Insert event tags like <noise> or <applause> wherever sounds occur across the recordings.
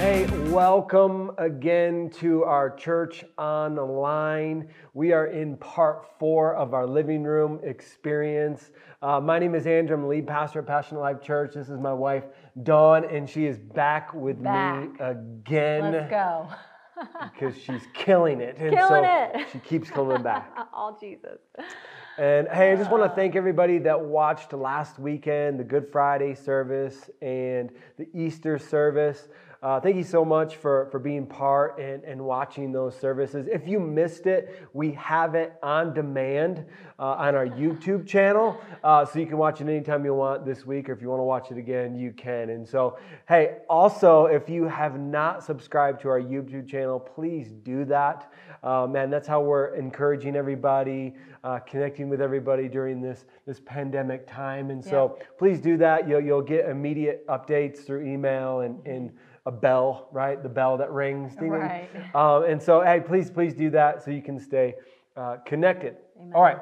Hey, welcome again to our church online. We are in part four of our living room experience. Uh, my name is Andrew. I'm lead pastor at Passionate Life Church. This is my wife, Dawn, and she is back with Back. me again Let's go. <laughs> because she's killing it. And Killing so it. she keeps coming back. <laughs> All Jesus. And hey, I just want to thank everybody that watched last weekend, the Good Friday service and the Easter service. Uh, thank you so much for, for being part and, and watching those services. If you missed it, we have it on demand uh, on our YouTube channel. Uh, so you can watch it anytime you want this week, or if you want to watch it again, you can. And so, hey, also, if you have not subscribed to our YouTube channel, please do that. Uh, man, that's how we're encouraging everybody, uh, connecting with everybody during this, this pandemic time. And so please do that. You'll, you'll get immediate updates through email and, and a bell, right? The bell that rings. Ding. Right. Um, and so, hey, please, please do that so you can stay uh, connected. All right.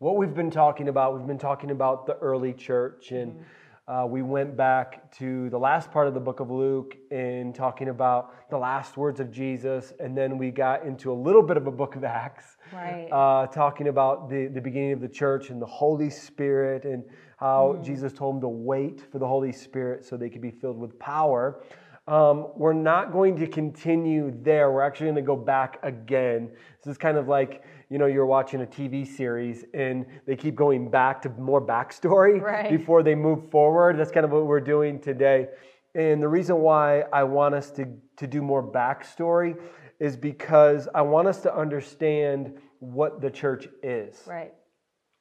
What we've been talking about, we've been talking about the early church, and uh, we went back to the last part of the book of Luke in talking about the last words of Jesus, and then we got into a little bit of a book of Acts, Right. uh, talking about the, the beginning of the church and the Holy Spirit, and how Jesus told them to wait for the Holy Spirit so they could be filled with power. Um, we're not going to continue there. We're actually going to go back again. This is kind of like, you know, you're watching a TV series and they keep going back to more backstory <laughs> Right. before they move forward. That's kind of what we're doing today. And the reason why I want us to, to do more backstory is because I want us to understand what the church is right.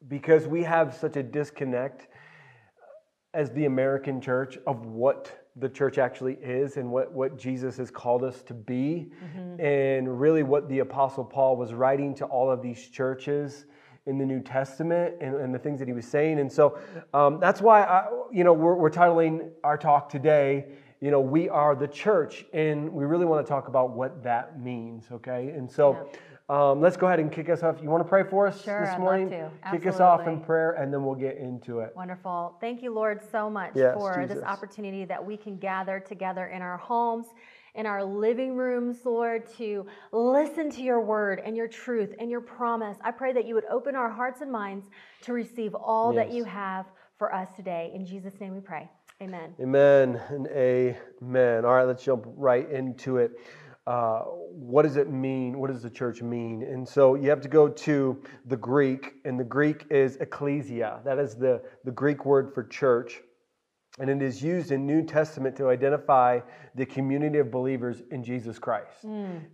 because we have such a disconnect as the American church of what the church actually is and what, what Jesus has called us to be, and really what the Apostle Paul was writing to all of these churches in the New Testament and, and the things that he was saying. And so um, that's why, I, you know, we're, we're titling our talk today, you know, we are the church, and we really want to talk about what that means, okay? And so. Um, let's go ahead and kick us off. You want to pray for us Sure, this I'd love morning? to. Kick us off in prayer, and then we'll get into it. Wonderful. Thank you, Lord, so much Yes, for Jesus. this opportunity that we can gather together in our homes, in our living rooms, Lord, to listen to your word and your truth and your promise. I pray that you would open our hearts and minds to receive all that you have for us today. In Jesus' name we pray. Amen. Amen and amen. All right, let's jump right into it. Uh, what does it mean? What does the church mean? And so you have to go to the Greek, and the Greek is ecclesia. That is the, the Greek word for church. And it is used in New Testament to identify the community of believers in Jesus Christ.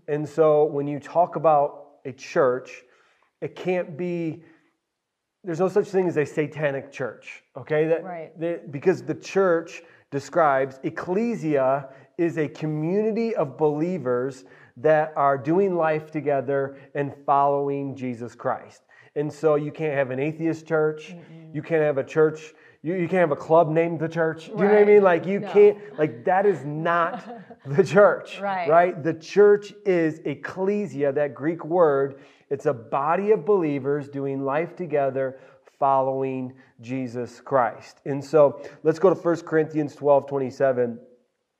And so when you talk about a church, it can't be there's no such thing as a satanic church, okay? That, Right. that- because the church describes ecclesia is a community of believers that are doing life together and following Jesus Christ. And so you can't have an atheist church. You can't have a church. You, you can't have a club named the church. Do you know what I mean? Like you No. can't. Like that is not <laughs> the church. Right. Right. The church is ecclesia. That Greek word. It's a body of believers doing life together, following Jesus Christ. And so let's go to 1 Corinthians 12 27.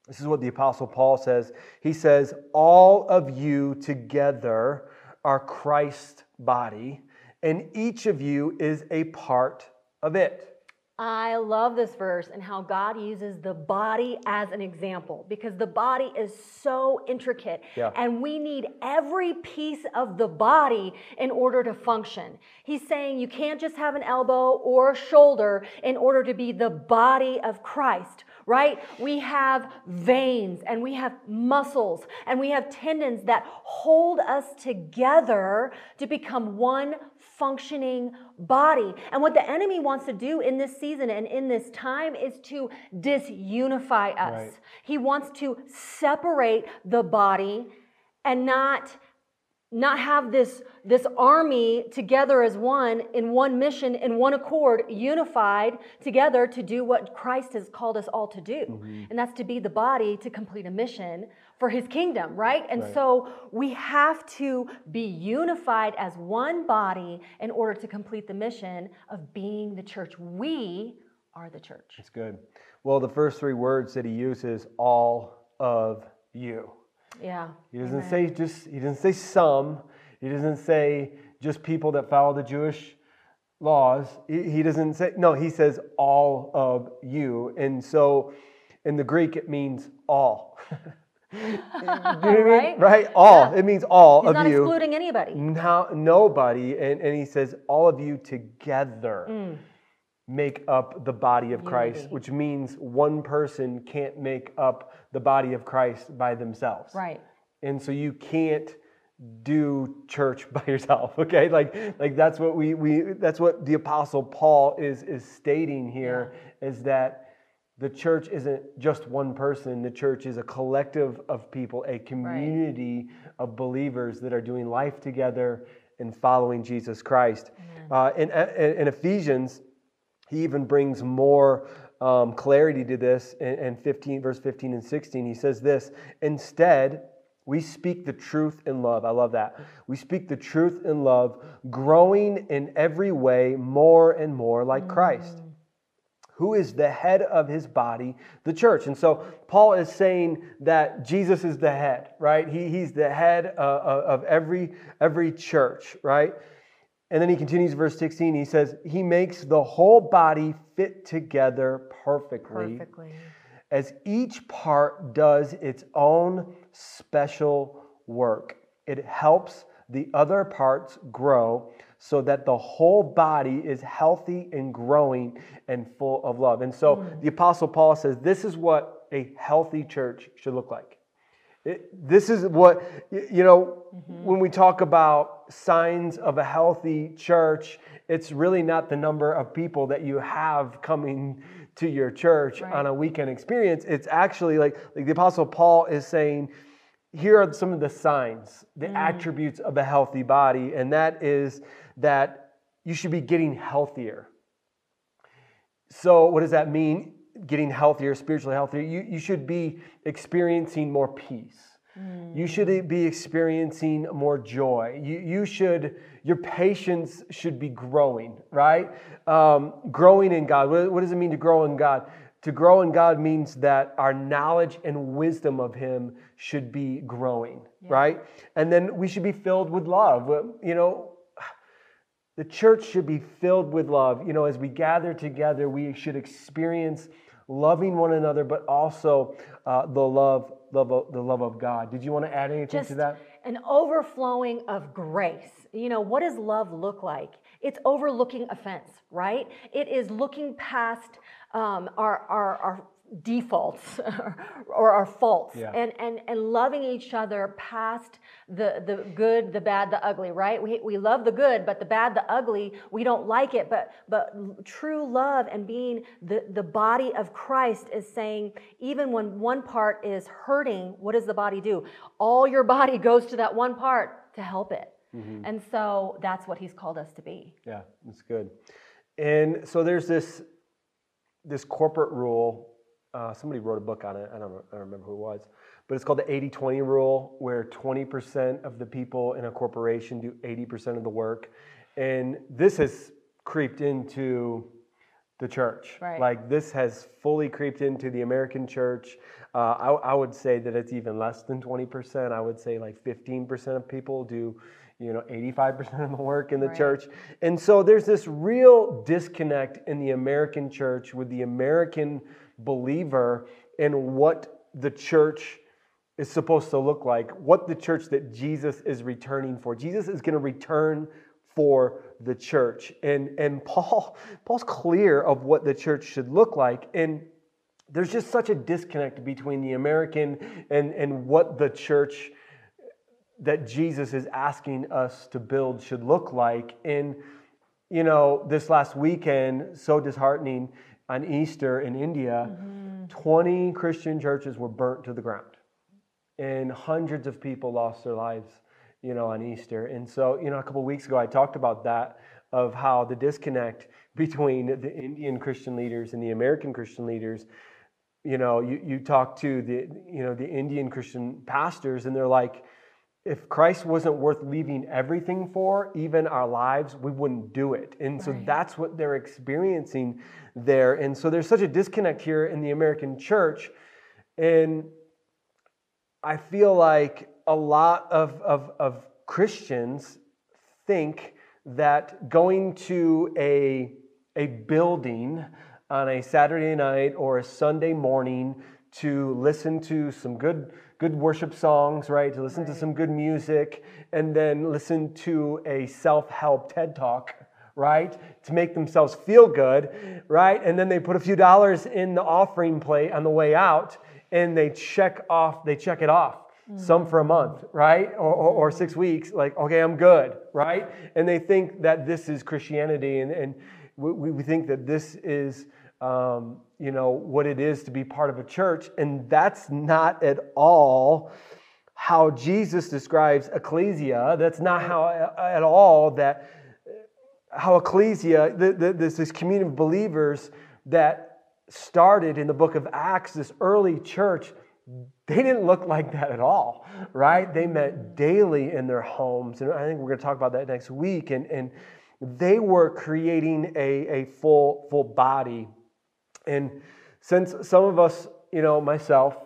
This is what the Apostle Paul says. He says, All of you together are Christ's body, and each of you is a part of it. I love this verse and how God uses the body as an example because the body is so intricate Yeah. and we need every piece of the body in order to function. He's saying you can't just have an elbow or a shoulder in order to be the body of Christ, right? We have veins and we have muscles and we have tendons that hold us together to become one functioning body. And what the enemy wants to do in this season and in this time is to disunify us. Right. He wants to separate the body and not not have this this army together as one in one mission in one accord unified together to do what Christ has called us all to do mm-hmm. and that's to be the body to complete a mission for his kingdom right and Right. so we have to be unified as one body in order to complete the mission of being the church we are the church It's good. Well, the first three words that he uses, all of you. Yeah. He doesn't Amen. say just he doesn't say some. He doesn't say just people that follow the Jewish laws. He, he doesn't say no, he says all of you. And so in the Greek it means all. <laughs> You know what I mean? <laughs> Right? Right? All. It means all He's of not you. excluding anybody. No, nobody. And, and he says, all of you together Mm. Make up the body of Christ, Unity. which means one person can't make up the body of Christ by themselves. Right. And so you can't do church <laughs> by yourself. Okay. Like, like that's what we, we, that's what the apostle Paul is, is stating here is that the church isn't just one person. The church is a collective of people, a community of believers that are doing life together and following Jesus Christ. Uh, in, in Ephesians, he even brings more um, clarity to this in, in 15, verse 15 and 16. He says this Instead, we speak the truth in love. I love that. We speak the truth in love, growing in every way more and more like Christ who is the head of his body, the church. And so Paul is saying that Jesus is the head, right? He, he's the head uh, of every, every church, right? And then he continues, verse 16, he says, He makes the whole body fit together perfectly, Perfectly. as each part does its own special work. It helps the other parts grow so that the whole body is healthy and growing and full of love. And so hmm. the Apostle Paul says this is what a healthy church should look like. It- this is what, you know, mm-hmm. when we talk about signs of a healthy church, it's really not the number of people that you have coming to your church Right. on a weekend experience. It's actually like, like the Apostle Paul is saying, here are some of the signs, the mm. attributes of a healthy body, and that is that you should be getting healthier. So, what does that mean? Getting healthier, spiritually healthier. You, you should be experiencing more peace. You should be experiencing more joy. You, you should, your patience should be growing, right? Um, growing in God. What, what does it mean to grow in God? To grow in God means that our knowledge and wisdom of Him should be growing, right? And then we should be filled with love. You know, the church should be filled with love. You know, as we gather together, we should experience loving one another, but also uh, the love, love, of- the love of God. Did you want to add anything Just to that? an overflowing of grace. You know, what does love look like? It's overlooking offense, right? It is looking past um, our, our, our defaults <laughs> or our faults Yeah. and, and, and loving each other past the, the good, the bad, the ugly, right? We, we love the good, but the bad, the ugly, we don't like it. But, but true love and being the, the body of Christ is saying, even when one part is hurting, what does the body do? All your body <laughs> goes to that one part to help it. Mm-hmm. And so that's what he's called us to be. Yeah, that's good. And so there's this this corporate rule. Uh, somebody wrote a book on it. I don't, I don't remember who it was, but it's called the 80-20 rule, where 20% of the people in a corporation do 80% of the work, and this has creeped into the church. Right. Like this has fully creeped into the American church. Uh, I, I would say that it's even less than 20%. I would say like 15% of people do, you know, 85% of the work in the Right. church. And so there's this real disconnect in the American church with the American believer and what the church is supposed to look like, what the church that Jesus is returning for. Jesus is going to return for the church. And and Paul <laughs> Paul's clear of what the church should look like and there's just such a disconnect between the American and and what the church that Jesus is asking us to build should look like. And, you know, this last weekend, so disheartening on Easter in India, mm-hmm. 20 Christian churches were burnt to the ground. And hundreds of people lost their lives, you know, on Easter. And so, you know, a couple weeks ago, I talked about that of how the disconnect <laughs> between the Indian Christian leaders and the American Christian leaders you know you, you talk to the you know the indian christian pastors and they're like if christ wasn't worth leaving everything for even our lives we wouldn't do it. And so Right. that's what they're experiencing there. And so there's such a disconnect here in the american church. And I feel like a lot of, of, of Christians think that going to a, a building on a Saturday night or a Sunday morning to listen to some good good worship songs, right? To listen right. to some good music and then listen to a self-help TED talk, right? To make themselves feel good, right? And then they put a few dollars in the offering plate on the way out and they check off, they check it off. Mm-hmm. Some for a month, right? Or, or, or, six weeks, like, okay, I'm good, right? And they think that this is Christianity and, and we, we think that this is um, you know, what it is to be part of a church. And that's not at all how Jesus describes ecclesia. That's not how at all that how ecclesia, this, this community of believers that started in the book of Acts, this early church, they didn't look like that at all, right? They met daily in their homes. And I think we're going to talk about that next week. And, and they were creating a, a full, full body and since some of us, you know, myself,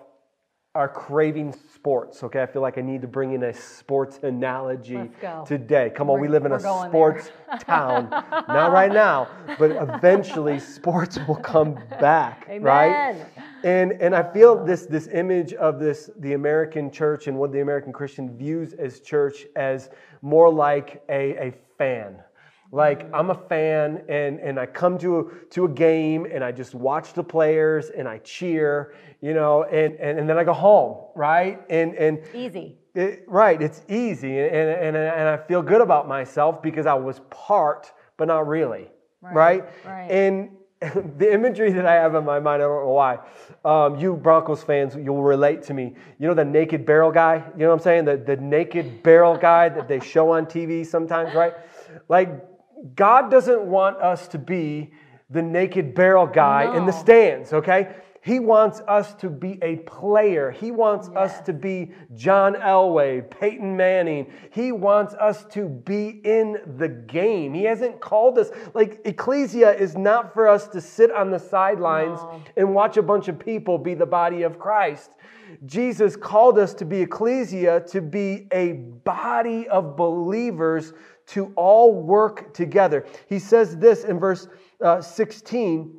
are craving sports, okay, I feel like I need to bring in a sports analogy today. Come on, we're, we live in a sports <laughs> town. Not right now, but eventually <laughs> sports will come back, Amen. right? And and I feel this this image of this the American church and what the American Christian views as church as more like a, a fan like I'm a fan and, and I come to, to a game and I just watch the players and I cheer, you know, and, and, and then I go home, right? And, and easy. It, right, it's easy. And, and, and I feel good about myself because I was part, but not really, right? right? right. And <laughs> the imagery that I have in my mind, I don't know why. Um, you Broncos fans, you'll relate to me. You know the naked barrel guy? You know what I'm saying? The, the naked barrel guy that they show on TV sometimes, right? Like God doesn't want us to be the naked barrel guy no. in the stands, okay? He wants us to be a player. He wants yes. us to be John Elway, Peyton Manning. He wants us to be in the game. He hasn't called us. Like, Ecclesia is not for us to sit on the sidelines no. and watch a bunch of people be the body of Christ. Jesus called us to be Ecclesia, to be a body of believers to all work together. He says this in verse uh, 16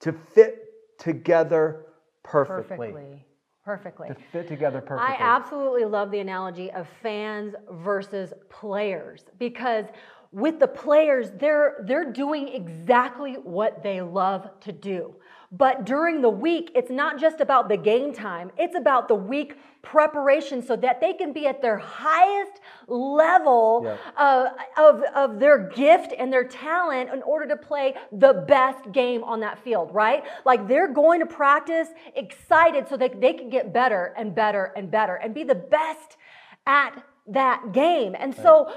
to fit together perfectly. Perfectly. Perfectly. To fit together perfectly. I absolutely love the analogy of fans versus players because with the players, they're, they're doing exactly what they love to do. But during the week, it's not just about the game time, it's about the week preparation so that they can be at their highest level uh, of, of their gift and their talent in order to play the best game on that field, right? Like they're going to practice excited so that they can get better and better and better and be the best at that game. And so,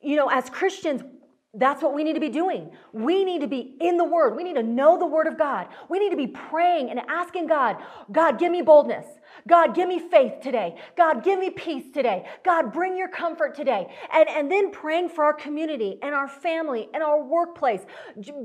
you know, as Christians, that's what we need to be doing. We need to be in the Word. We need to know the Word of God. We need to be praying and asking God, God, give me boldness. God, give me faith today. God, give me peace today. God, bring your comfort today. And, and then praying for our community and our family and our workplace.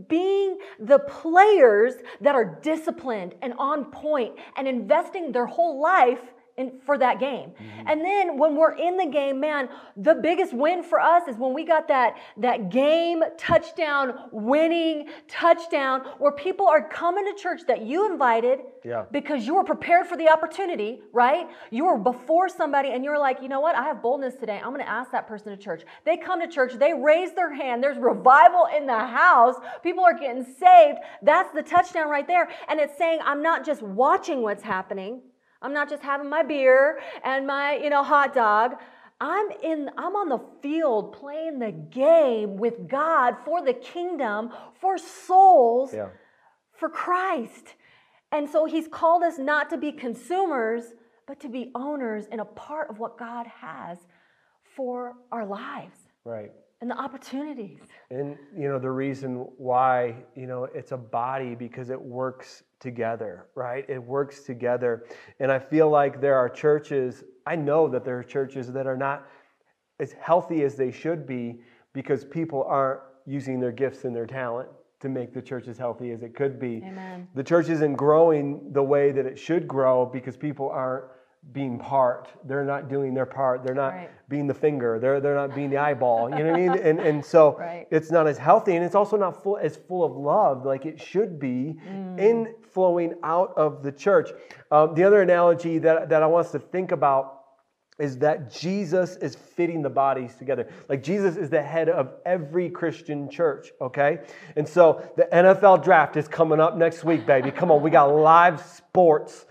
Being the players that are disciplined and on point and investing their whole life in, for that game. Mm-hmm. And then when we're in the game, man, the biggest win for us is when we got that, that game touchdown, winning touchdown, where people are coming to church that you invited yeah. because you were prepared for the opportunity, right? You were before somebody and you're like, you know what? I have boldness today. I'm going to ask that person to church. They come to church, they raise their hand. There's revival in the house. People are getting saved. That's the touchdown right there. And it's saying, I'm not just watching what's happening. I'm not just having my beer and my, you know, hot dog. I'm in I'm on the field playing the game with God for the kingdom, for souls, yeah. for Christ. And so he's called us not to be consumers, but to be owners and a part of what God has for our lives. Right and the opportunities. And you know the reason why you know it's a body because it works together, right? It works together. And I feel like there are churches, I know that there are churches that are not as healthy as they should be because people aren't using their gifts and their talent to make the church as healthy as it could be. Amen. The church isn't growing the way that it should grow because people aren't being part. They're not doing their part. They're not Right. being the finger. They're they're not being the eyeball. You know what I mean? And and so <laughs> Right. it's not as healthy, and it's also not full as full of love like it should be in flowing out of the church. Um, the other analogy that that I want us to think about is that Jesus is fitting the bodies together. Like Jesus is the head of every Christian church, okay? And so the NFL draft is coming up next week, baby. Come on, we got live sports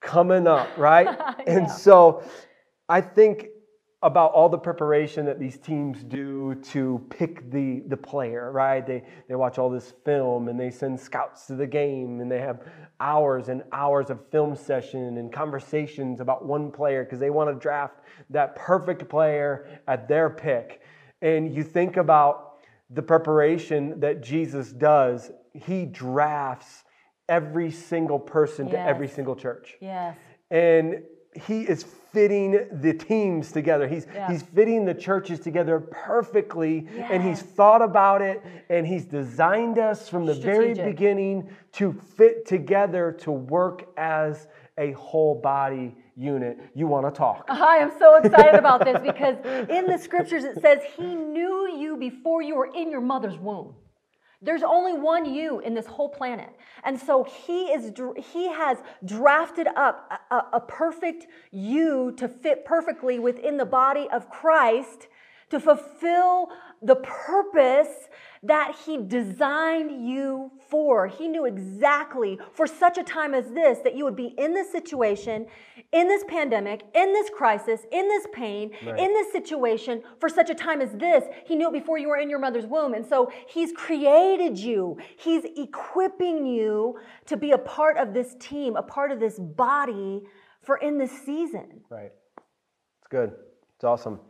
coming up, <laughs> right? And so I think about all the preparation that these teams do to pick the the player, right? They they watch all this film and they send scouts to the game and they have hours and hours of film session and conversations about one player because they want to draft that perfect player at their pick. And you think about the preparation that Jesus does, he drafts every single person to every single church Yes. and he is fitting the teams together. He's Yeah. he's fitting the churches together perfectly, and he's thought about it, and he's designed us from the very beginning to fit together to work as a whole body unit. You want to talk? <laughs> I am so excited about this because in the scriptures it says he knew you before you were in your mother's womb. There's only one you in this whole planet. And so he is he has drafted up a, a- a perfect you to fit perfectly within the body of Christ to fulfill the purpose that he designed you for. He knew exactly for such a time as this that you would be in this situation, in this pandemic, in this crisis, in this pain, Right. in this situation for such a time as this. He knew it before you were in your mother's womb. And so he's created you. He's equipping you to be a part of this team, a part of this body for in this season. Right. It's good. It's awesome.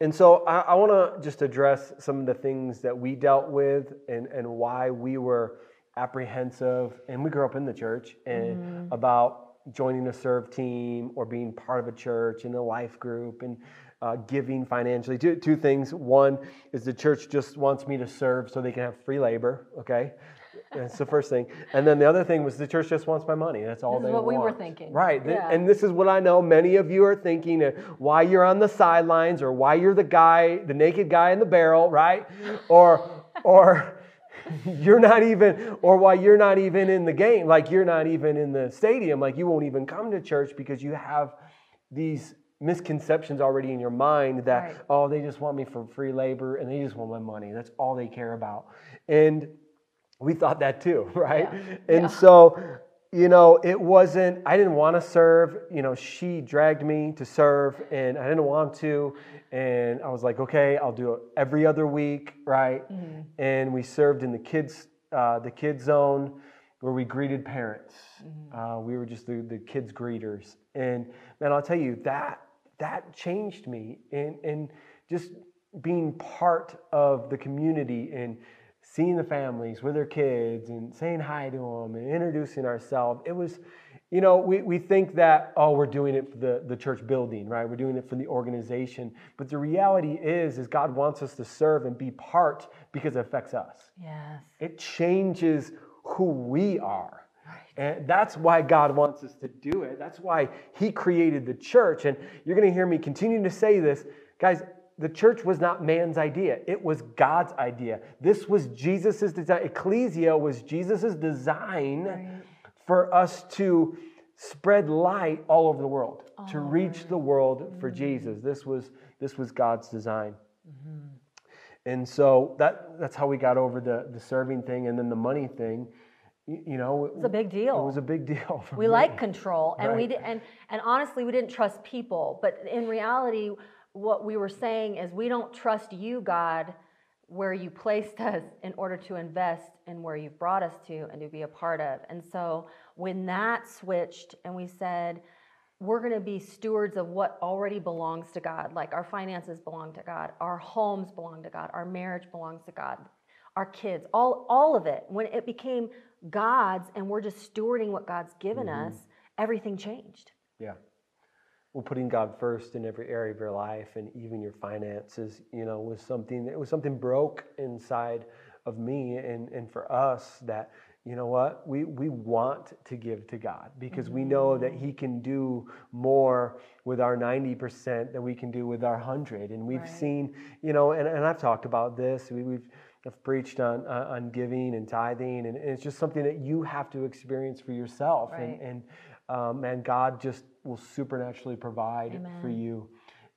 And so I, I want to just address some of the things that we dealt with and, and why we were apprehensive. And we grew up in the church and about joining a serve team or being part of a church and a life group and uh, giving financially. Two, two things. One is the church just wants me to serve so they can have free labor. Okay. That's the first thing. And then the other thing was the church just wants my money. That's all This is they what we were want. thinking. Right. Yeah. And this is what I know many of you are thinking uh, why you're on the sidelines or why you're the guy, the naked guy in the barrel, right? Or or <laughs> you're not even or why you're not even in the game, like you're not even in the stadium, like you won't even come to church because you have these misconceptions already in your mind that Right. oh they just want me for free labor and they just want my money. That's all they care about. And we thought that too, <laughs> right? Yeah. And Yeah. so, you know, it wasn't, I didn't want to serve. You know, she dragged me to serve and I didn't want to. And I was like, okay, I'll do it every other week, right? Mm-hmm. And we served in the kids, uh, the kids zone where we greeted parents. Mm-hmm. Uh, we were just the, the kids greeters. And man, I'll tell you, that, that changed me. And, and just being part of the community and seeing the families with their kids and saying hi to them and introducing ourselves. It was, you know, we, we think that, oh, we're doing it for the, the church building, right? We're doing it for the organization. But the reality is, is God wants us to serve and be part because it affects us. Yes. It changes who we are. And that's why God wants us to do it. That's why He created the church. And you're going to hear me continue to say this. Guys, the church was not man's idea, it was God's idea. This was Jesus' design. Ecclesia was Jesus' design for us to spread light all over the world, to reach the world for mm-hmm. Jesus. This was, this was God's design. Mm-hmm. And so that, that's how we got over the, the serving thing and then the money thing. You, know, it was a big deal. it was a big deal. For we me. like control and we did, and and honestly we didn't trust people but in reality what we were saying is we don't trust you god where you placed <laughs> us in order to invest in where you've brought us to and to be a part of. And so when that switched and we said we're going to be stewards of what already belongs to god like our finances belong to god our homes belong to god our marriage belongs to god our kids all all of it when it became god's and we're just stewarding what god's given mm-hmm. us everything changed. Yeah. Well, putting God first in every area of your life and even your finances, you know, was something it was something broke inside of me and, and for us that you know what? We, we want to give to God because mm-hmm. we know that He can do more with our 90% than we can do with our 100. And we've right. seen, you know, and, and I've talked about this. We, we've I've preached on, uh, on giving and tithing, and, it's just something that you have to experience for yourself. Right. And, and, um, and God just will supernaturally provide Amen. for you.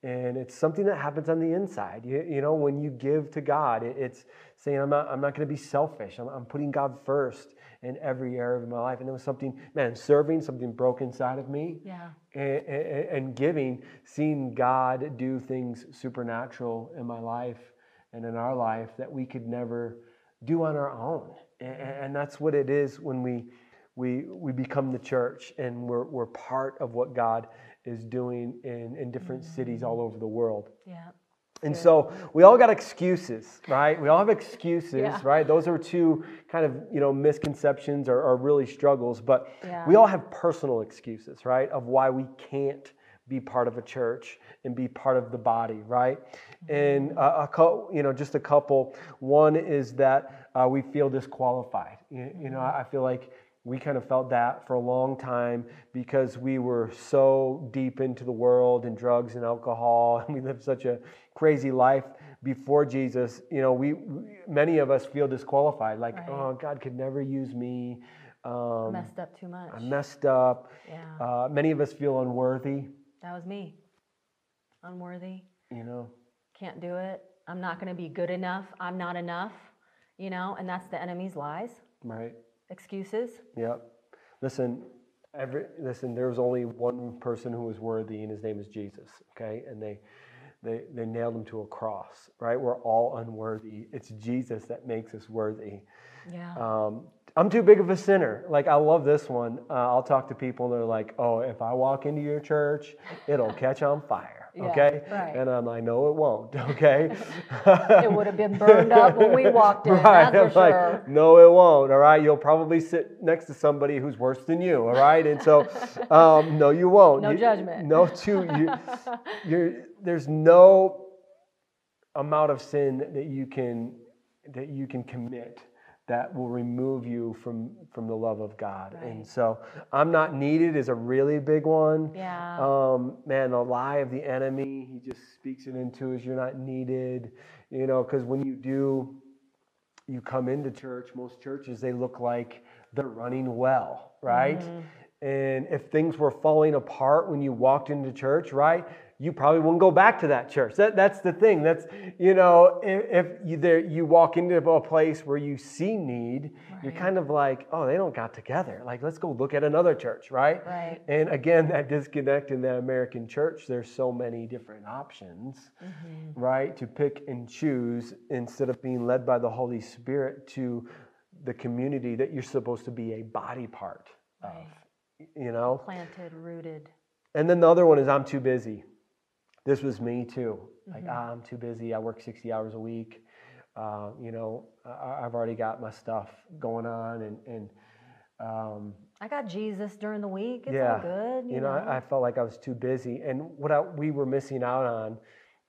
And it's something that happens on the inside. You, you know, when you give to God, it, it's saying, I'm not, I'm not going to be selfish. I'm, I'm putting God first in every area of my life. And it was something, man, serving, something broke inside of me. Yeah. And, and, and giving, seeing God do things supernatural in my life and in our life that we could never do on our own. And, and that's what it is when we, we, we become the church and we're, we're part of what God is doing in, in different mm-hmm. cities all over the world. Yeah. And so we all got excuses, right? We all have excuses, yeah. right? Those are two kind of, you know, misconceptions or, or really struggles, but yeah. we all have personal excuses, right? Of why we can't be part of a church and be part of the body, right? Mm-hmm. And a, a you know, just a couple. One is that uh, we feel disqualified. You, you know, mm-hmm. I feel like we kind of felt that for a long time because we were so deep into the world and drugs and alcohol <laughs> and we lived such a crazy life before jesus. You know we many of us feel disqualified like right. oh god could never use me. Um, messed up too much. I messed up. Yeah. Uh, many of us feel unworthy. That was me. Unworthy. You know? Can't do it. I'm not going to be good enough. I'm not enough. You know? And that's the enemy's lies. Right excuses. Yeah. Listen, every listen. There was only one person who was worthy, and his name is Jesus. Okay, and they they they nailed him to a cross. Right? We're all unworthy. It's Jesus that makes us worthy. Yeah. Um, I'm too big of a sinner. Like I love this one. Uh, I'll talk to people and they're like, "Oh, if I walk into your church, it'll catch on fire." Yeah, okay? Right. And I'm like, no, it won't. <laughs> Okay. it would have been burned up when we walked in. <laughs> Right. That's for I'm sure. Like, no, it won't. All right. You'll probably sit next to somebody who's worse than you. All right. And so, <laughs> um, no, you won't. No you, judgment. No, two. You, you're, there's no amount of sin that you can that you can commit that will remove you from from the love of God. Right. And so I'm not needed is a really big one. Yeah. Um, man, the lie of the enemy, he just speaks it into us. You're not needed, you know, because when you do, you come into church. Most churches they look like they're running well, right? Mm-hmm. And if things were falling apart when you walked into church, right? You probably won't go back to that church. That, that's the thing. That's, you know, if, if you, there, you walk into a place where you see need, right. you're kind of like, oh, they don't got together. Like, let's go look at another church, right? Right. And again, that disconnect in the American church, there's so many different options, mm-hmm. right, to pick and choose instead of being led by the Holy Spirit to the community that you're supposed to be a body part right. of, you know? Planted, rooted. And then the other one is I'm too busy this was me too. Like, mm-hmm. ah, I'm too busy. I work 60 hours a week. Uh, you know, I, have already got my stuff going on, and and um, I got Jesus during the week. It's yeah, all good. You, you know, know? I, I, felt like I was too busy, and what I, we were missing out on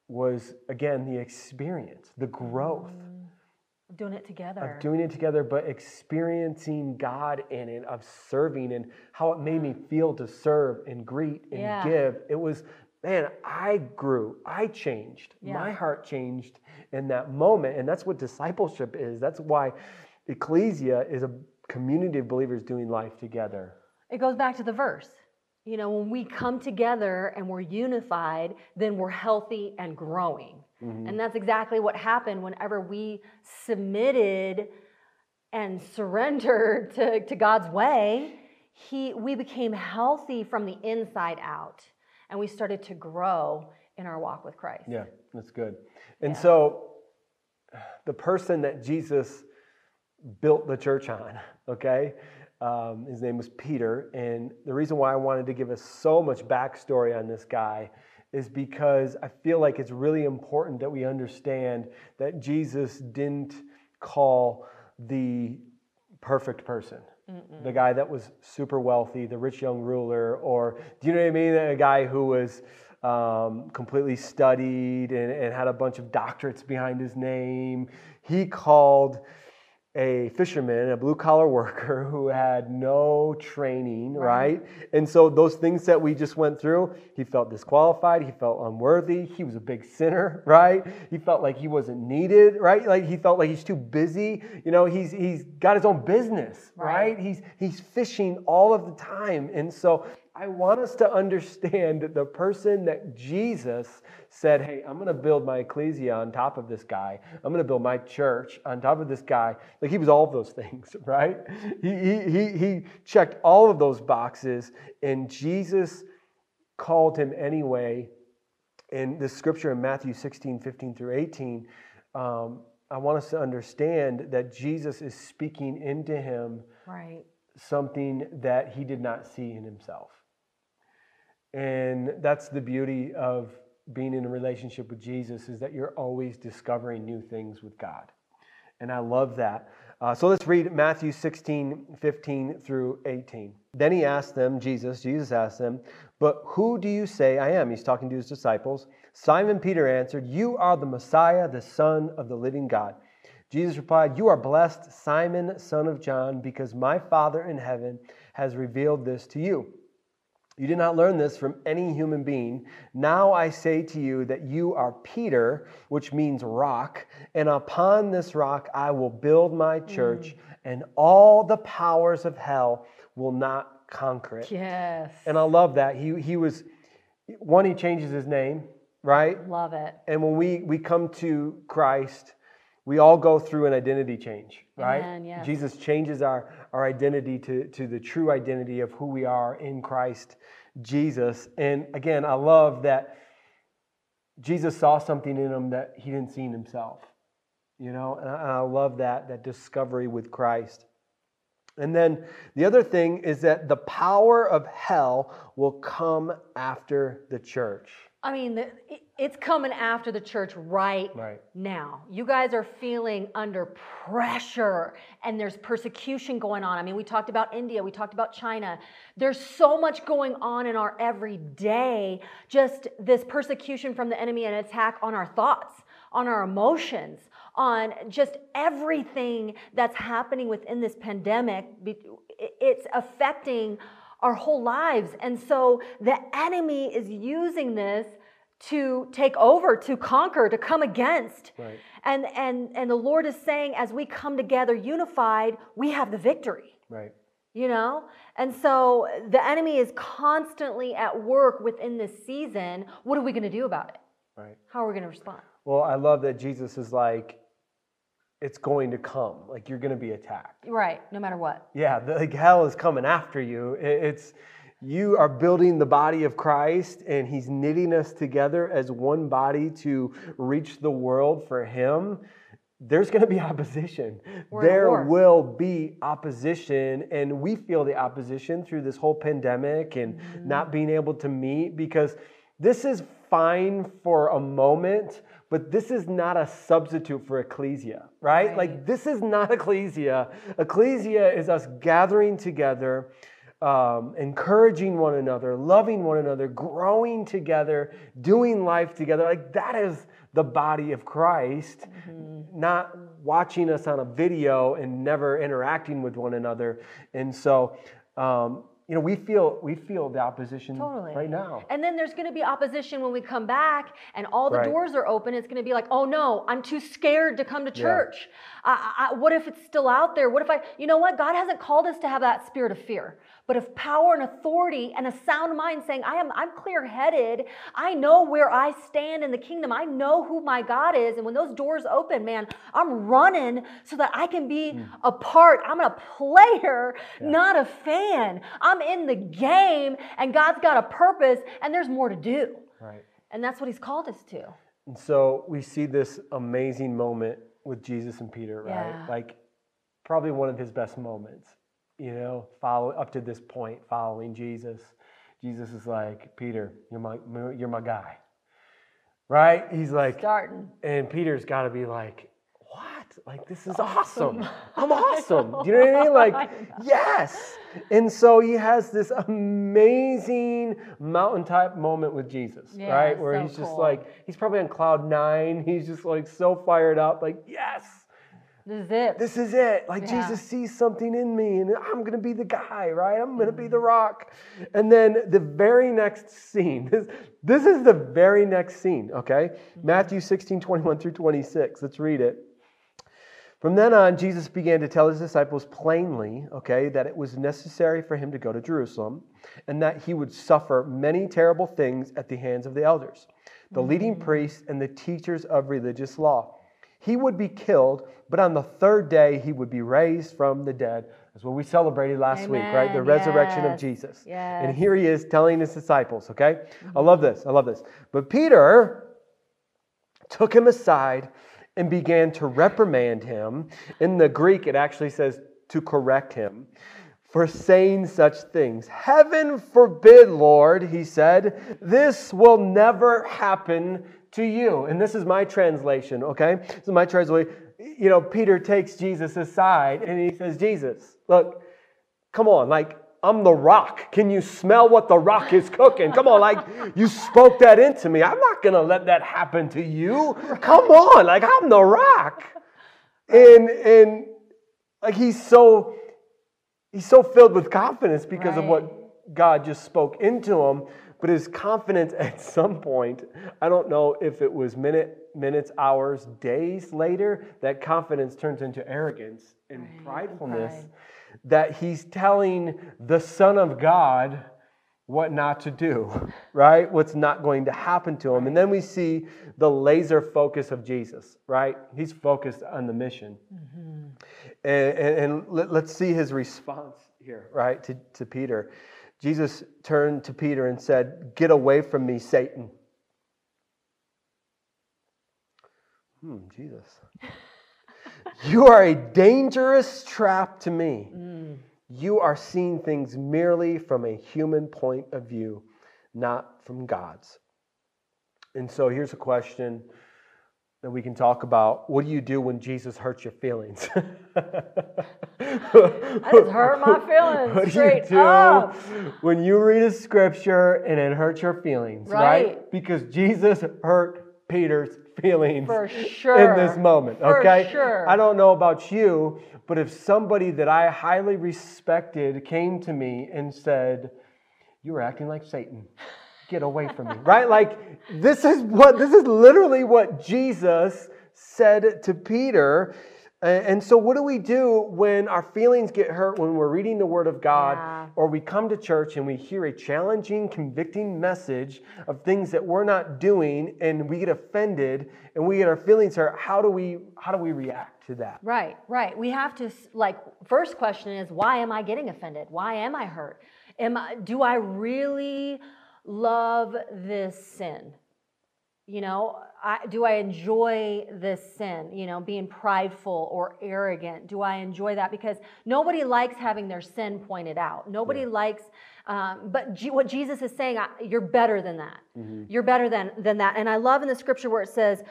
was again the experience, the growth. Mm. Doing it together. Of doing it together, but experiencing God in it, of serving, and how it made me feel to serve and greet and yeah. give. It was man, I grew, I changed. Yeah. My heart changed in that moment. And that's what discipleship is. That's why ecclesia is a community of believers doing life together. It goes back to the verse. You know, when we come together and we're unified, then we're healthy and growing. Mm-hmm. And that's exactly what happened whenever we submitted and surrendered <laughs> to, to God's way. He, we became healthy from the inside out and we started to grow in our walk with Christ. Yeah, that's good. And yeah. so the person that Jesus built the church on, okay, um, his name was Peter. And the reason why I wanted to give us so much backstory on this guy is because I feel like it's really important that we understand that Jesus didn't call the perfect person. Mm-mm. the guy that was super wealthy, the rich young ruler, or do you know what I mean? A guy who was um, completely studied and, and, had a bunch of doctorates behind his name. He called a fisherman, a blue collar <laughs> worker who had no training, right. right? And so those things that we just went through, he felt disqualified, he felt unworthy, he was a big sinner, <laughs> right? He felt like he wasn't needed, right? Like he felt like he's too busy. You know, he's he's got his own business, right? right? He's he's fishing all of the time. And so I want us to understand the person that Jesus said, Hey, I'm going to build my ecclesia on top of this guy. I'm going to build my church on top of this guy. Like he was all of those things, <laughs> right? He, he, he checked all of those boxes, and Jesus called him anyway. In the scripture in Matthew 16, 15 through 18, um, I want us to understand that Jesus is speaking into him right. something that he did not see in himself. And that's the beauty of being in a relationship with Jesus is that you're always discovering new things with God. And I love that. Uh, so let's read Matthew 16, 15 through 18. Then he asked them, Jesus, Jesus asked them, But who do you say I am? He's talking to his disciples. Simon Peter answered, You are the Messiah, the Son of the living God. Jesus replied, You are blessed, Simon, son of John, because my Father in heaven has revealed this to you. You did not learn this from any human being. Now I say to you that you are Peter, which means rock, and upon this rock I will build my church, mm. and all the powers of hell will not conquer it. Yes. And I love that. He, he was, one, he changes his name, right? Love it. And when we, we come to Christ, we all go through an identity change, right? Amen. Jesus changes our, our identity to, to the true identity of who we are in Christ Jesus. And again, I love that Jesus saw something in him that he didn't see in himself. You know, and I, and I love that, that discovery with Christ. And then the other thing is that the power of hell will come after the church. I mean, it's coming after the church right, right, now. You guys are feeling under pressure and there's persecution going on. I mean, we talked about India, we talked about China. There's so much going on in our everyday, just this persecution from the enemy and attack on our thoughts, on our emotions, on just everything that's happening within this pandemic. It's affecting our whole lives. And so the enemy is using this to take over, to conquer, to come against. Right. And and and the Lord is saying as we come together unified, we have the victory. Right. You know? And so the enemy is constantly at work within this season. What are we going to do about it? Right. How are we going to respond? Well, I love that Jesus is like it's going to come. Like you're going to be attacked. Right, no matter what. Yeah, the, like hell is coming after you. It, it's you are building the body of Christ and he's knitting us together as one body to reach the world for him. There's going to be <laughs> opposition. We're there will be opposition, and we feel the opposition through this whole pandemic and mm-hmm. not being able to meet because this is fine for a moment, but this is not a substitute for ecclesia, right? right? Like, this is not <laughs> ecclesia. Ecclesia is us gathering together, um, encouraging one another, loving one another, growing together, doing life together. Like, that is the body of Christ, mm-hmm. not watching us on a video and never interacting with one another. And so, um, you know, we feel we feel the opposition totally. right now. And then there's going to be opposition when we come back and all the right. doors are open. It's going to be like, oh no, I'm too scared to come to church. Yeah. I, I, what if it's still out there? What if I, you know what? God hasn't called us to have that spirit of fear but of power and authority and a sound mind saying, I am I'm clear-headed. I know where I stand in the kingdom. I know who my God is. And when those doors open, man, I'm running so that I can be mm. a part. I'm a player, yeah. not a fan. I'm in the game and God's got a purpose and there's more to do. Right. And that's what he's called us to. And so we see this amazing moment with Jesus and Peter, right? Yeah. Like probably one of his best moments you know, follow up to this point, following Jesus. Jesus is like, Peter, you're my, you're my guy, right? He's like, starting, and Peter's got to be like, what? Like this is awesome. awesome. <laughs> I'm awesome. Do you know what I mean? <laughs> Like, yes. And so he has this amazing mountaintop moment with Jesus, yeah, right? Where so he's just cool. like, he's probably on cloud nine. He's just like so fired up, like, yes This is it. This is it. Like Yeah. Jesus sees something in me and I'm going to be the guy, right? I'm going to be the mm-hmm. rock. And then the very next scene, <laughs> this, this is the very next scene, okay? Mm-hmm. Matthew 16, 21 through 26. Let's read it. From then on, Jesus began to tell his disciples plainly, okay, that it was necessary for him to go to Jerusalem and that he would suffer many terrible things at the hands of the elders, the leading mm-hmm. priests, and the teachers of religious law. He would be killed, but on the third day he would be raised from the dead. That's what we celebrated last week, right? The Amen. resurrection of Jesus. Yes. And here he is telling his disciples, okay? I love mm-hmm. this. I love this. But Peter took him aside and began to reprimand him. In the Greek, it actually says to correct him for saying such things. Heaven forbid, Lord, he said, this will never happen to you. And this is my translation, okay? This is my translation. You know, Peter takes Jesus aside and he says, Jesus, look, come on, like, I'm the rock. Can you smell what the rock is cooking? Come on, like you spoke that into me. I'm not gonna let that happen to you. Come on, like I'm the rock. And and like he's so he's so filled with confidence because of what God just spoke into him. But his confidence <laughs> at some point, I don't know if it was minute, minutes, hours, days later, that confidence turns into arrogance and Right, pridefulness pride. that he's telling the Son of God what not to do, <laughs> right? What's not going to happen to him. And then we see the laser focus of Jesus, right? He's focused on the mission. Mm-hmm. And, and, and let, us see his response here, right, to, to Peter. Jesus turned to Peter and said, Get away from me, Satan. Hmm, Jesus. <laughs> you are a dangerous trap to me. You are seeing things merely from a human point of view, not from God's. And so here's a question that we can talk about. What do you do when Jesus hurts your feelings? <laughs> I just hurt my feelings What do straight you do up. when you read a scripture and it hurts your feelings, right? Right. Because Jesus hurt Peter's feelings For in this moment, For okay? sure. I don't know about you, but if somebody that I highly respected came to me and said, "You were acting like Satan. <laughs> Get away from me." right? Like this is what this is literally what Jesus said to Peter. And so, what do we do when our feelings get hurt when we're reading the Word of God, Yeah. or we come to church and we hear a challenging, convicting message of things that we're not doing, and we get offended and we get our feelings hurt? How do we how do we react to that? Right, right. We have to like first question is why am I getting offended? Why am I hurt? Am I do I really love this sin? You know, I, do I enjoy this sin? You know, being prideful or arrogant. Do I enjoy that? Because nobody likes having their sin pointed out. Nobody likes. Um, but G- what Jesus is saying, I, you're better than that. You're better than than that. And I love in the scripture where it says,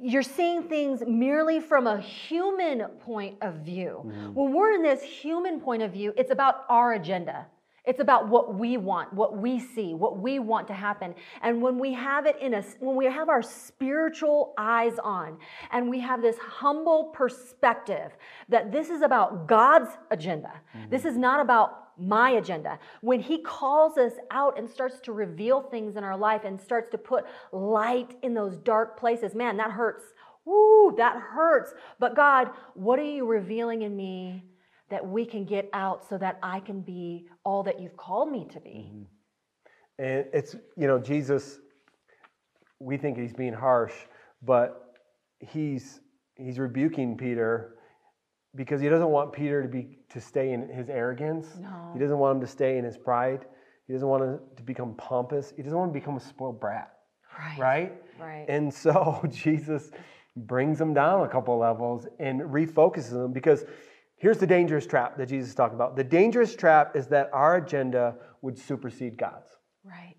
you're seeing things merely from a human point of view. When we're in this human point of view, it's about our agenda. It's about what we want, what we see, what we want to happen. And when we have it in us, when we have our spiritual eyes on, and we have this humble perspective that this is about God's agenda, mm-hmm. this is not about my agenda. When He calls us out and starts to reveal things in our life and starts to put light in those dark places, man, that hurts. Woo, that hurts. But God, what are you revealing in me that we can get out so that I can be all that you've called me to be? Mm-hmm. And it's, you know, Jesus, we think he's being harsh, but he's he's rebuking Peter because he doesn't want Peter to be to stay in his arrogance. No. He doesn't want him to stay in his pride. He doesn't want him to become pompous. He doesn't want to become a spoiled brat, Right. right? Right. And so <laughs> Jesus brings him down a couple levels and refocuses him because here's the dangerous trap that Jesus talked about. The dangerous trap is that our agenda would supersede God's. right.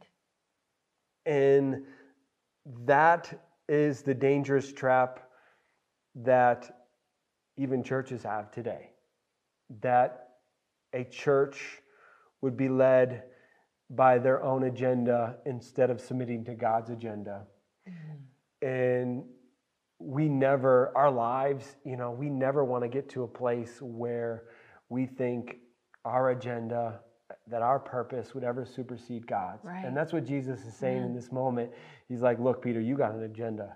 And that is the dangerous trap that even churches have today. That a church would be led by their own agenda instead of submitting to God's agenda. Mm-hmm. And we never, our lives, you know, we never want to get to a place where we think our agenda, that our purpose would ever supersede God's. Right. And that's what Jesus is saying Yeah. in this moment. He's like, look, Peter, you got an agenda.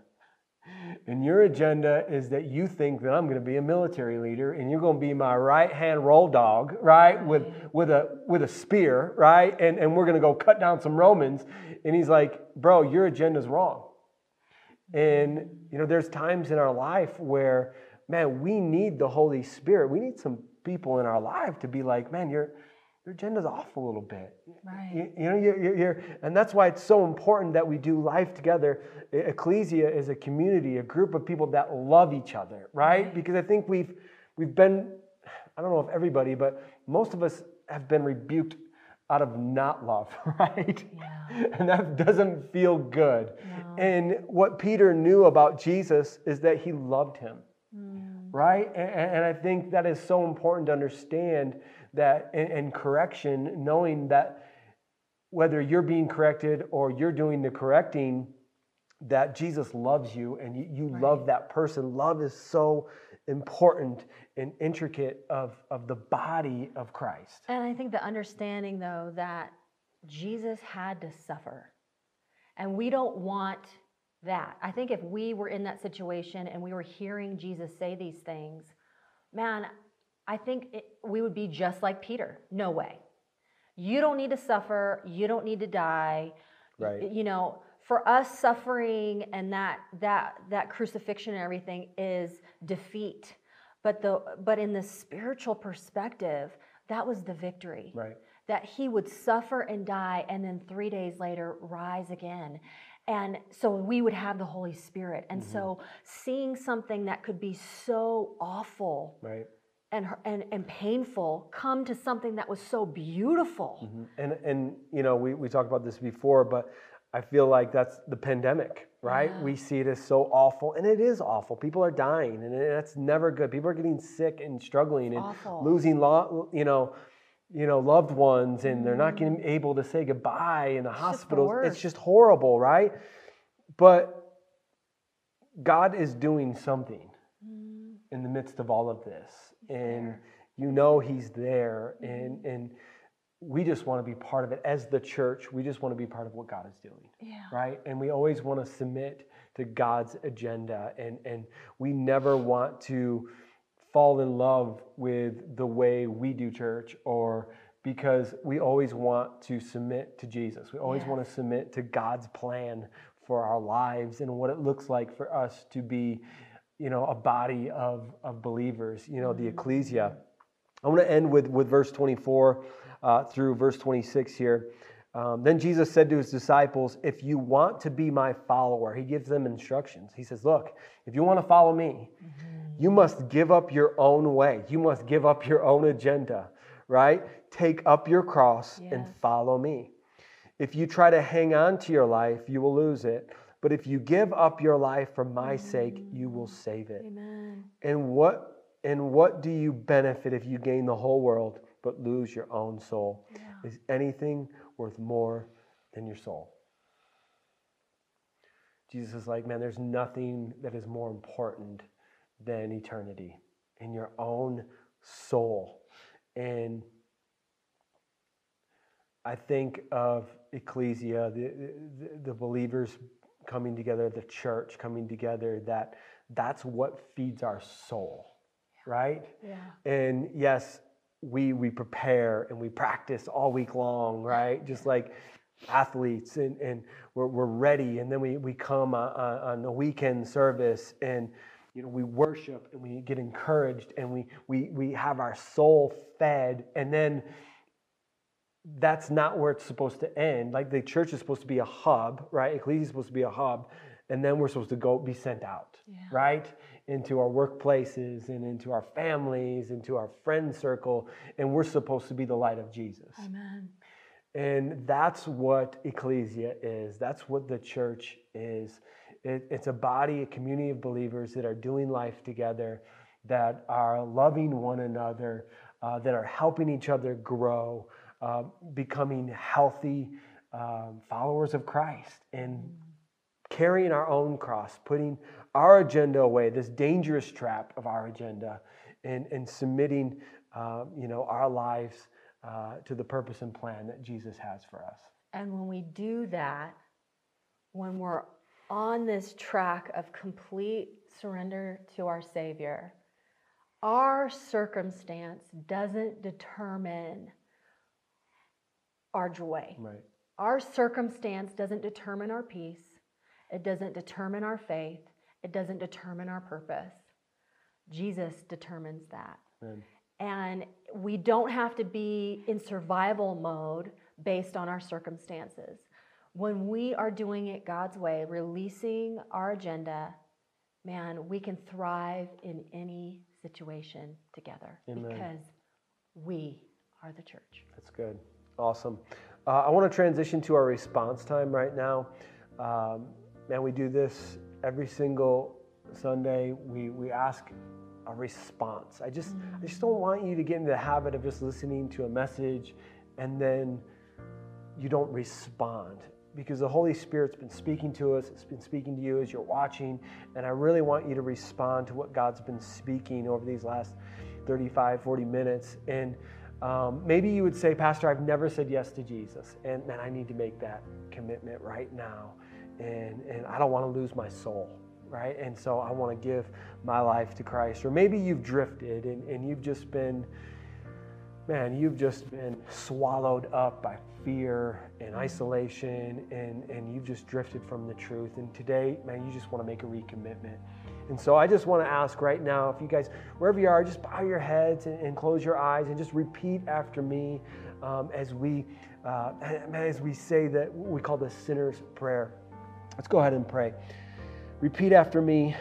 And your agenda is that you think that I'm going to be a military leader and you're going to be my right hand roll dog, right? With with a with a spear, right? And and we're going to go cut down some Romans. And he's like, "Bro, your agenda's wrong." And you know, there's times in our life where man, we need the Holy Spirit. We need some people in our life to be like, "Man, your your agenda's off a little bit." Right. You, you know, you're, you're, you're- and that's why it's so important that we do life together. Ecclesia is a community, a group of people that love each other, right? Because I think we've we've been, I don't know if everybody, but most of us have been rebuked out of not love, <laughs> right? Yeah. And that doesn't feel good. No. And what Peter knew about Jesus is that he loved him Mm. right? And, and I think that is so important to understand that and, in correction, knowing that whether you're being corrected or you're doing the correcting, that Jesus loves you and you, you Right. love that person. Love is so important and intricate of, of the body of Christ. And I think the understanding, though, that Jesus had to suffer. And we don't want that. I think if we were in that situation and we were hearing Jesus say these things, man, I think it, we would be just like Peter. No way. You don't need to suffer. You don't need to die. Right. Y- You know, for us, suffering and that that that crucifixion and everything is defeat. But the but in the spiritual perspective, that was the victory Right. that he would suffer and die and then three days later rise again. And so we would have the Holy Spirit. And so seeing something that could be so awful Right. and, and, and painful come to something that was so beautiful. Mhm. And and you know, we, we talked about this before, but I feel like that's the pandemic, right? Yeah. We see it as so awful, and it is awful. People are dying, and that's never good. People are getting sick and struggling and Awful. losing, lo- you know, you know, loved ones, and they're not Mm. getting able to say goodbye in the just the hospitals. It's just horrible, right? But God is doing something Mm, in the midst of all of this He's and there. you know he's there and and we just want to be part of it as the church. We just want to be part of what god is doing Yeah. right? And we always want to submit to god's agenda and and we never want to fall in love with the way we do church or because we always want to submit to jesus. We always Yes. want to submit to god's plan for our lives and what it looks like for us to be you know a body of, of believers you know the mm-hmm. ecclesia. I want to end with with verse 24 uh, through verse 26 here. Um, then jesus said to his disciples if you want to be my follower he gives them instructions. He says look if you want to follow me you must give up your own way. You must give up your own agenda right? Take up your cross and follow me. If you try to hang on to your life, you will lose it. But if you give up your life for my sake, you will save it. Amen. And what and what do you benefit if you gain the whole world but lose your own soul? Yeah. Is anything worth more than your soul? Jesus is like, man, there's nothing that is more important than eternity in your own soul. And I think of ecclesia, the, the, the believers coming together, the church coming together, that that's what feeds our soul, right? Yeah. And yes, we we prepare and we practice all week long, right? Just like athletes, and, and we're, we're ready, and then we, we come on, on a weekend service and you know we worship and we get encouraged and we we we have our soul fed, and then that's not where it's supposed to end. Like the church is supposed to be a hub, right? Ecclesia is supposed to be a hub, and then we're supposed to go be sent out, Yeah. right? Into our workplaces and into our families, into our friend circle, and we're supposed to be the light of Jesus. Amen. And that's what ecclesia is. That's what the church is. It, it's a body, a community of believers that are doing life together, that are loving one another, uh, that are helping each other grow, uh, becoming healthy um, followers of Christ. And carrying our own cross, putting our agenda away, this dangerous trap of our agenda, and, and submitting uh, you know, our lives uh, to the purpose and plan that Jesus has for us. And when we do that, when we're on this track of complete surrender to our Savior, our circumstance doesn't determine our joy. Right. Our circumstance doesn't determine our peace. It doesn't determine our faith. It doesn't determine our purpose. Jesus determines that. Amen. And we don't have to be in survival mode based on our circumstances. When we are doing it God's way, releasing our agenda, man, we can thrive in any situation together Amen. because we are the church. That's good. Awesome. Uh, I want to transition to our response time right now. Um, man, we do this every single Sunday. We, we ask a response. I just, I just don't want you to get into the habit of just listening to a message and then you don't respond because the Holy Spirit's been speaking to us, it's been speaking to you as you're watching, and I really want you to respond to what God's been speaking over these last 35, 40 minutes. And um, maybe you would say, Pastor, I've never said yes to Jesus, and man, I need to make that commitment right now, and, and I don't want to lose my soul. Right? And so I want to give my life to Christ. Or maybe you've drifted and, and you've just been, man, you've just been swallowed up by fear and isolation and, and you've just drifted from the truth. And today, man, you just want to make a recommitment. And so I just want to ask right now, if you guys, wherever you are, just bow your heads and, and close your eyes and just repeat after me um, as we uh, as we say that we call the sinner's prayer. Let's go ahead and pray. Repeat after me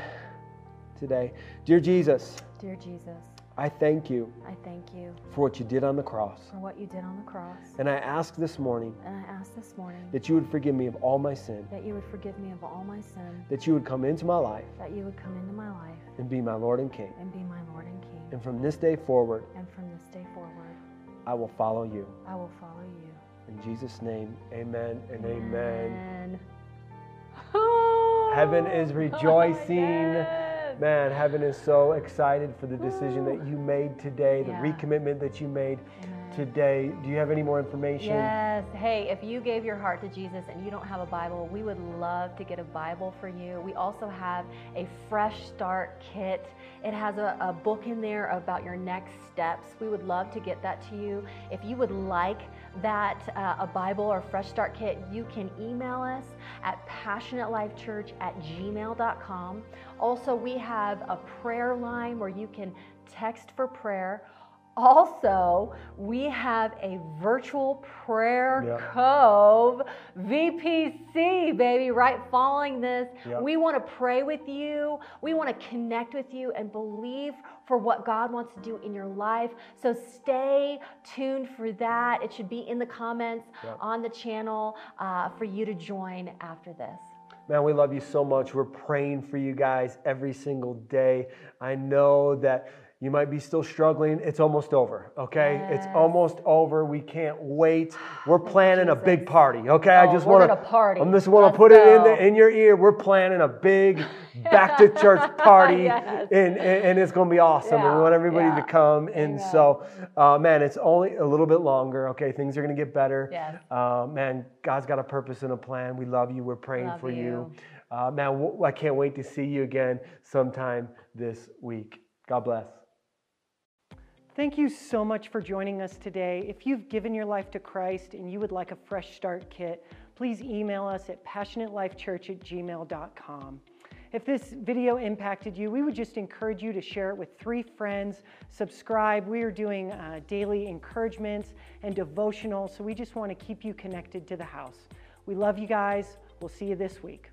today. Dear Jesus, Dear Jesus, I thank you I thank you for what you did on the cross. for what you did on the cross. And I ask this morning And I ask this morning that you would forgive me of all my sin, that you would forgive me of all my sin, that you would come into my life that you would come into my life and be my Lord and King. and be my Lord and King. And from this day forward, And from this day forward, I will follow you. I will follow you. In Jesus' name, amen and amen. Amen. Heaven is oh, rejoicing. Yes. Man, heaven is so excited for the decision that you made today, the Yeah. recommitment that you made Amen. today. Do you have any more information? Yes. Hey, if you gave your heart to Jesus and you don't have a Bible, we would love to get a Bible for you. We also have a fresh start kit. It has a, a book in there about your next steps. We would love to get that to you. If you would like that, uh, a Bible or fresh start kit, you can email us at passionatelifechurch at gmail.com. Also, we have a prayer line where you can text for prayer. Also, we have a virtual prayer Yep. cove, VPC, baby, right following this. Yep. We want to pray with you. We want to connect with you and believe for what God wants to do in your life. So stay tuned for that. It should be in the comments Yep. on the channel uh, for you to join after this. Man, we love you so much. We're praying for you guys every single day. I know that you might be still struggling. It's almost over, okay? It's almost over. We can't wait. We're planning a big party, okay? I Oh, just we're want gonna party. I just want to put it in the, in your ear. We're planning a big <laughs> back to church party, <laughs> Yes. and, and, and it's going to be awesome. and we want everybody yeah. to come. And so, uh, man, it's only a little bit longer, okay? Things are going to get better. Yes. Uh, man, God's got a purpose and a plan. We love you. We're praying Love for you. you. Uh, man, I can't wait to see you again sometime this week. God bless. Thank you so much for joining us today. If you've given your life to Christ and you would like a fresh start kit, please email us at passionatelifechurch at gmail.com. If this video impacted you, we would just encourage you to share it with three friends. Subscribe. We are doing uh, daily encouragements and devotionals, so we just want to keep you connected to the house. We love you guys. We'll see you this week.